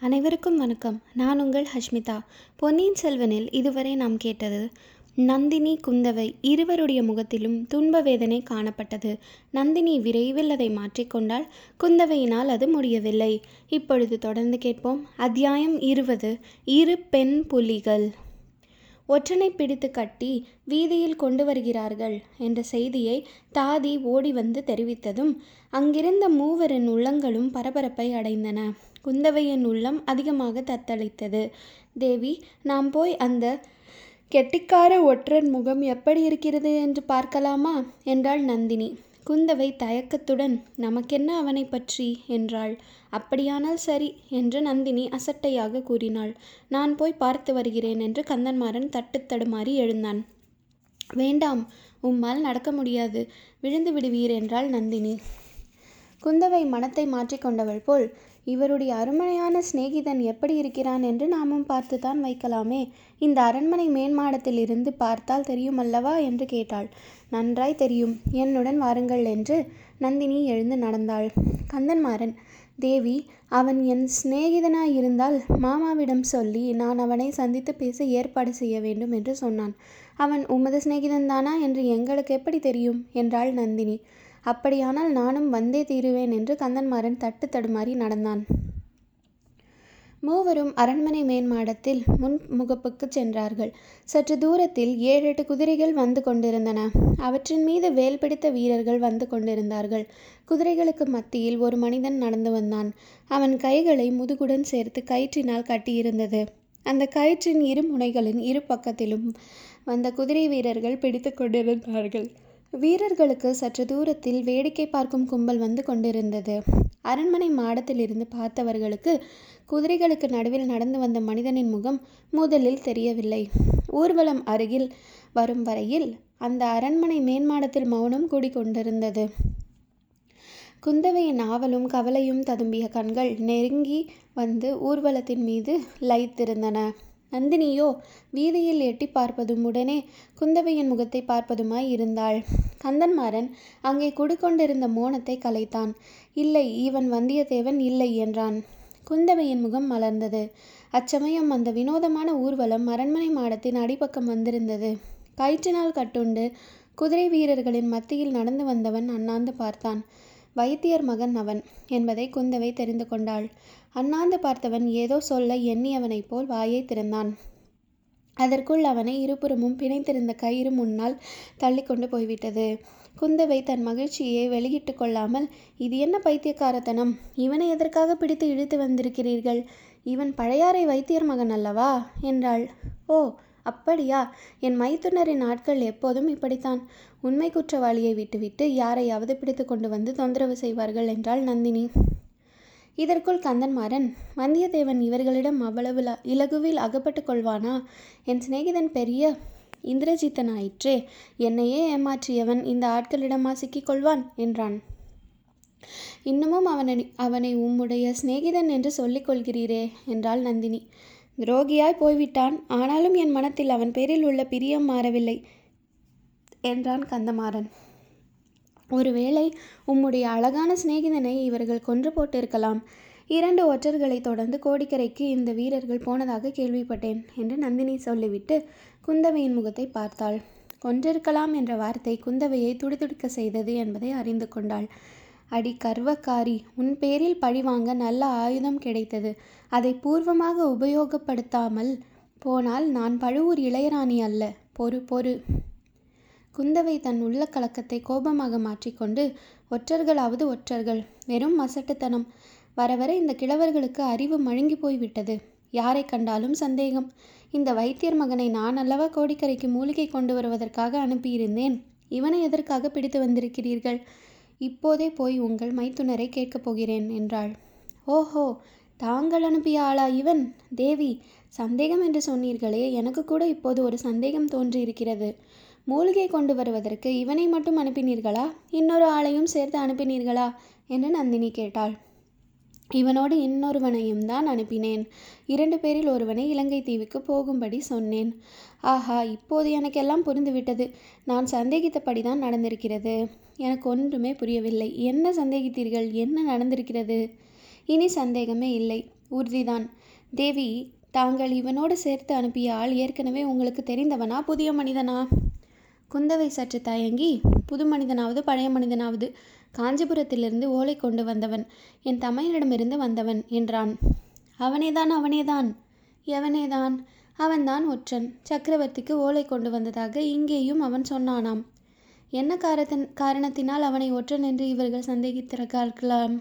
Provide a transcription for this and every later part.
அனைவருக்கும் வணக்கம். நான் உங்கள் ஹஷ்மிதா. பொன்னியின் செல்வனில் இதுவரை நாம் கேட்டது நந்தினி குந்தவை இருவருடைய முகத்திலும் துன்ப வேதனை காணப்பட்டது. நந்தினி விரைவில் அதை மாற்றிக்கொண்டால் குந்தவையினால் அது முடியவில்லை. இப்பொழுது தொடர்ந்து கேட்போம். அத்தியாயம் இருபது இரு பெண் புலிகள். ஒற்றனை பிடித்து கட்டி வீதியில் கொண்டு வருகிறார்கள் என்ற செய்தியை தாதி ஓடி வந்து தெரிவித்ததும் அங்கிருந்த மூவரின் உள்ளங்களும் பரபரப்பை அடைந்தன. குந்தவையின் உள்ளம் அதிகமாக தத்தளித்தது. தேவி நாம் போய் அந்த கெட்டிக்கார ஒற்றன் முகம் எப்படி இருக்கிறது என்று பார்க்கலாமா? என்றாள் நந்தினி. குந்தவை தயக்கத்துடன் நமக்கென்ன அவனை பற்றி என்றாள். அப்படியானால் சரி என்று நந்தினி அசட்டையாக கூறினாள். நான் போய் பார்த்து வருகிறேன் என்று கந்தன்மாறன் தட்டு தடுமாறி எழுந்தான். வேண்டாம் உம்மால் நடக்க முடியாது. விழுந்து விடுவீர் என்றாள் நந்தினி. குந்தவை மனத்தை மாற்றிக்கொண்டவள் போல் இவருடைய அருமனையான சிநேகிதன் எப்படி இருக்கிறான் என்று நாமும் பார்த்துத்தான் வைக்கலாமே. இந்த அரண்மனை மேன்மாடத்தில் இருந்து பார்த்தால் தெரியுமல்லவா என்று கேட்டாள். நன்றாய் தெரியும். என்னுடன் வாருங்கள் என்று நந்தினி எழுந்து நடந்தாள். கந்தன்மாறன் தேவி அவன் என் சிநேகிதனாயிருந்தால் மாமாவிடம் சொல்லி நான் அவனை சந்தித்து பேச ஏற்பாடு செய்ய வேண்டும் என்று சொன்னான். அவன் உமது சிநேகிதன்தானா என்று எங்களுக்கு எப்படி தெரியும்? என்றாள் நந்தினி. அப்படியானால் நானும் வந்தே தீருவேன் என்று கந்தன்மாறன் தட்டு தடுமாறி நடந்தான். மூவரும் அரண்மனை மேன்மாடத்தில் முன் முகப்புக்கு சென்றார்கள். சற்று தூரத்தில் ஏழெட்டு குதிரைகள் வந்து கொண்டிருந்தன. அவற்றின் மீது வேல் பிடித்த வீரர்கள் வந்து கொண்டிருந்தார்கள். குதிரைகளுக்கு மத்தியில் ஒரு மனிதன் நடந்து வந்தான். அவன் கைகளை முதுகுடன் சேர்த்து கயிற்றினால் கட்டியிருந்தது. அந்த கயிற்றின் இரு முனைகளின் இரு பக்கத்திலும் வந்த குதிரை வீரர்கள் பிடித்து கொண்டிருந்தார்கள். வீரர்களுக்கு சற்று தூரத்தில் வேடிக்கை பார்க்கும் கும்பல் வந்து கொண்டிருந்தது. அரண்மனை மாடத்திலிருந்து பார்த்தவர்களுக்கு குதிரைகளுக்கு நடுவில் நடந்து வந்த மனிதனின் முகம் முதலில் தெரியவில்லை. ஊர்வலம் அருகில் வரும் வரையில் அந்த அரண்மனை மேன்மாடத்தில் மௌனம் கூடிக்கொண்டிருந்தது குந்தவையின் ஆவலும் கவலையும் ததும்பிய கண்கள் நெருங்கி வந்து ஊர்வலத்தின் மீது லயித்திருந்தன. நந்தினியோ வீதியில் எட்டி பார்ப்பதும் உடனே குந்தவையின் முகத்தை பார்ப்பதுமாய் இருந்தாள். கந்தன்மாறன் அங்கே குடிக்கொண்டிருந்த மோனத்தை கலைத்தான். இல்லை இவன் வந்தியத்தேவன் இல்லை என்றான். குந்தவையின் முகம் மலர்ந்தது. அச்சமயம் அந்த வினோதமான ஊர்வலம் அரண்மனை மாடத்தின் அடிப்பக்கம் வந்திருந்தது. கயிற்றினால் கட்டுண்டு குதிரை வீரர்களின் மத்தியில் நடந்து வந்தவன் அண்ணாந்து பார்த்தான். வைத்தியர் மகன் அவன் என்பதை குந்தவை தெரிந்து கொண்டாள். அண்ணாந்து பார்த்தவன் ஏதோ சொல்ல எண்ணியவனைப் போல் வாயை திறந்தான். அதற்குள் அவனை இருபுறமும் பிணைத்திருந்த கயிறு முன்னால் தள்ளிக்கொண்டு போய்விட்டது. குந்தவை தன் மகிழ்ச்சியை வெளியிட்டு கொள்ளாமல் இது என்ன பைத்தியக்காரத்தனம்? இவனை எதற்காக பிடித்து இழுத்து வந்திருக்கிறீர்கள்? இவன் பழையாறை வைத்தியர் மகன் அல்லவா? என்றாள். ஓ அப்படியா? என் மைத்துனரின் ஆட்கள் எப்போதும் இப்படித்தான். உண்மை குற்றவாளியை விட்டுவிட்டு யாரையாவது பிடித்து கொண்டு வந்து தொந்தரவு செய்வார்கள் என்றாள் நந்தினி. இதற்குள் கந்தன்மாறன் வந்தியத்தேவன் இவர்களிடம் அவ்வளவு இலகுவில் அகப்பட்டு கொள்வானா? என் சிநேகிதன் பெரிய இந்திரஜித்தன் ஆயிற்றே என்னையே ஏமாற்றியவன் இந்த ஆட்களிடமா சிக்கிக் கொள்வான்? என்றான். இன்னமும் அவனை அவனை உம்முடைய சிநேகிதன் என்று சொல்லிக் கொள்கிறீரே என்றாள் நந்தினி. துரோகியாய் போய்விட்டான். ஆனாலும் என் மனத்தில் அவன் பேரில் உள்ள பிரியம் மாறவில்லை என்றான் கந்தமாறன். ஒருவேளை உம்முடைய அழகான சிநேகிதனை இவர்கள் கொன்று போட்டிருக்கலாம். இரண்டு ஒற்றர்களை தொடர்ந்து கோடிக்கரைக்கு இந்த வீரர்கள் போனதாக கேள்விப்பட்டேன் என்று நந்தினி சொல்லிவிட்டு குந்தவையின் முகத்தை பார்த்தாள். கொன்றிருக்கலாம் என்ற வார்த்தை குந்தவையை துடிதுடிக்க செய்தது என்பதை அறிந்து கொண்டாள். அடி கர்வக்காரி உன் பேரில் பழிவாங்க நல்ல ஆயுதம் கிடைத்தது. அதை பூர்வமாக உபயோகப்படுத்தாமல் போனால் நான் பழுவூர் இளையராணி அல்ல. பொறு பொறு. குந்தவை தன் உள்ள கலக்கத்தை கோபமாக மாற்றிக்கொண்டு ஒற்றர்களாவது ஒற்றர்கள். வெறும் மசட்டுத்தனம் வர வர இந்த கிழவர்களுக்கு அறிவு மழுங்கி போய்விட்டது. யாரை கண்டாலும் சந்தேகம். இந்த வைத்தியர் மகனை நான் அல்லவா கோடிக்கரைக்கு மூலிகை கொண்டு வருவதற்காக அனுப்பியிருந்தேன்? இவனை எதற்காக பிடித்து வந்திருக்கிறீர்கள்? இப்போதே போய் உங்கள் மைத்துனரை கேட்கப் போகிறேன் என்றாள். ஓஹோ தாங்கள் அனுப்பிய ஆளா இவன்? தேவி சந்தேகம் என்று சொன்னீர்களே எனக்கு கூட இப்போது ஒரு சந்தேகம் தோன்றியிருக்கிறது. மூலிகை கொண்டு வருவதற்கு இவனை மட்டும் அனுப்பினீர்களா? இன்னொரு ஆளையும் சேர்த்து அனுப்பினீர்களா? என்று நந்தினி கேட்டாள். இவனோடு இன்னொருவனையும் தான் அனுப்பினேன். இரண்டு பேரில் ஒருவனை இலங்கை தீவுக்கு போகும்படி சொன்னேன். ஆஹா இப்போது எனக்கெல்லாம் புரிந்துவிட்டது. நான் சந்தேகித்தபடி தான் நடந்திருக்கிறது. எனக்கு ஒன்றுமே புரியவில்லை. என்ன சந்தேகித்தீர்கள்? என்ன நடந்திருக்கிறது? இனி சந்தேகமே இல்லை. உறுதிதான். தேவி தாங்கள் இவனோடு சேர்த்து அனுப்பிய ஆள் ஏற்கனவே உங்களுக்கு தெரிந்தவனா? புதிய மனிதனா? குந்தவை சற்று தயங்கி புது மனிதனாவது பழைய மனிதனாவது காஞ்சிபுரத்திலிருந்து ஓலை கொண்டு வந்தவன் என் தமையனிடமிருந்து வந்தவன் என்றான். அவனேதான் அவனேதான் எவனேதான் அவன்தான் ஒற்றன். சக்கரவர்த்திக்கு ஓலை கொண்டு வந்ததாக இங்கேயும் அவன் சொன்னானாம். என்ன காரத்தின் காரணத்தினால் அவனை ஒற்றன் என்று இவர்கள் சந்தேகித்திருக்கார்களாம்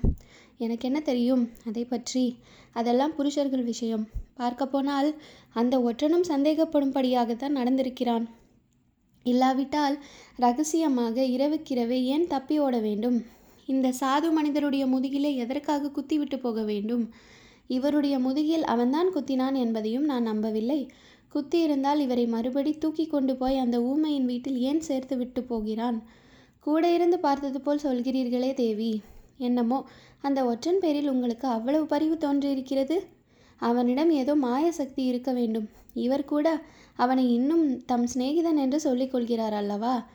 எனக்கு என்ன தெரியும்? அதை பற்றி. அதெல்லாம் புருஷர்கள் விஷயம். பார்க்க போனால் அந்த ஒற்றனும் சந்தேகப்படும்படியாகத்தான் நடந்திருக்கிறான். இல்லாவிட்டால் ரகசியமாக இரவுக்கிரவே ஏன் தப்பி ஓட வேண்டும்? இந்த சாது மனிதருடைய முதுகிலே எதற்காக குத்திவிட்டு போக வேண்டும்? இவருடைய முதுகில் அவன்தான் குத்தினான் என்பதையும் நான் நம்பவில்லை. குத்தி இருந்தால் இவரை மறுபடி தூக்கி கொண்டு போய் அந்த ஊமையின் வீட்டில் ஏன் சேர்த்து விட்டு போகிறான்? கூட இருந்து பார்த்தது போல் சொல்கிறீர்களே தேவி. என்னமோ அந்த ஒற்றன் பேரில் உங்களுக்கு அவ்வளவு பரிவு தோன்றியிருக்கிறது? அவனிடம் ஏதோ மாயசக்தி இருக்க வேண்டும். இவர் கூட அவனை இன்னும் தம் சிநேகிதன் என்று சொல்லிக் கொள்கிறார் அல்லவா?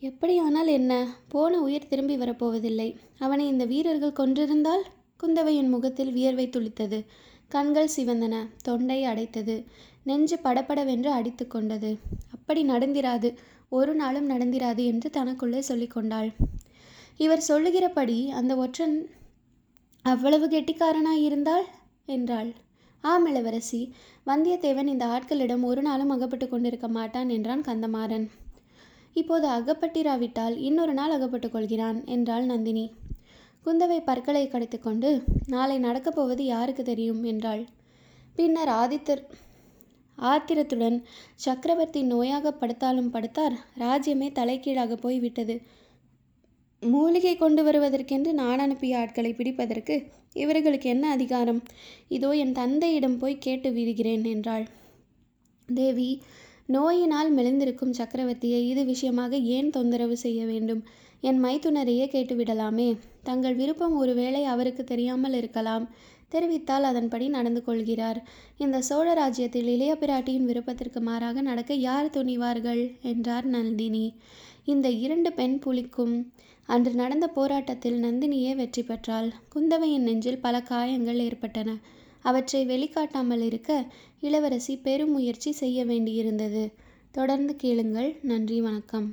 எப்படியானால் என்ன? போன உயிர் திரும்பி வரப்போவதில்லை. அவனை இந்த வீரர்கள் கொன்றிருந்தால் குந்தவையின் முகத்தில் வியர்வை துளித்தது. கண்கள் சிவந்தன. தொண்டை அடைத்தது. நெஞ்சு படபடவென்று அடித்து கொண்டது. அப்படி நடந்திராது. ஒரு நாளும் நடந்திராது என்று தனக்குள்ளே சொல்லிக்கொண்டாள் இவர் சொல்லுகிறபடி அந்த ஒற்றன் அவ்வளவு கெட்டிக்காரனாய் இருந்தால் என்றாள். ஆம் இளவரசி வந்தியத்தேவன் இந்த ஆட்களிடம் ஒரு நாளும் அகப்பட்டு கொண்டிருக்க மாட்டான் என்றான் கந்தமாறன். இப்போது அகப்பட்டிராவிட்டால் இன்னொரு நாள் அகப்பட்டுக் கொள்கிறான் என்றாள் நந்தினி. குந்தவை பற்களை கடித்துக்கொண்டு நாளை நடக்கப் போவது யாருக்கு தெரியும்? என்றாள். பின்னர் ஆதித்தர் ஆத்திரத்துடன் சக்கரவர்த்தி நோயாக படுத்தாலும் படுத்தார் ராஜ்யமே தலைகீழாக போய்விட்டது. மூலிகை கொண்டு வருவதற்கென்று நான் அனுப்பிய ஆட்களை பிடிப்பதற்கு இவர்களுக்கு என்ன அதிகாரம்? இதோ என் தந்தையிடம் போய் கேட்டு விடுகிறேன் என்றாள். தேவி நோயினால் மெலிந்திருக்கும் சக்கரவர்த்தியை இது விஷயமாக ஏன் தொந்தரவு செய்ய வேண்டும்? என் மைத்துனரையே கேட்டுவிடலாமே தங்கள் விருப்பம் ஒருவேளை அவருக்கு தெரியாமல் இருக்கலாம். தெரிவித்தால் அதன்படி நடந்து கொள்கிறார். இந்த சோழ ராஜ்யத்தில் இளைய பிராட்டியின் விருப்பத்திற்கு மாறாக நடக்க யார் துணிவார்கள்? என்றார் நந்தினி. இந்த இரண்டு பெண் புலிக்கும். அன்று நடந்த போராட்டத்தில் நந்தினியே வெற்றி பெற்றாள். குந்தவையின் நெஞ்சில் பல காயங்கள் ஏற்பட்டன. அவற்றை வெளிக்காட்டாமல் இருக்க இளவரசி பெருமுயற்சி செய்ய வேண்டியிருந்தது. தொடர்ந்து கேளுங்கள். நன்றி வணக்கம்.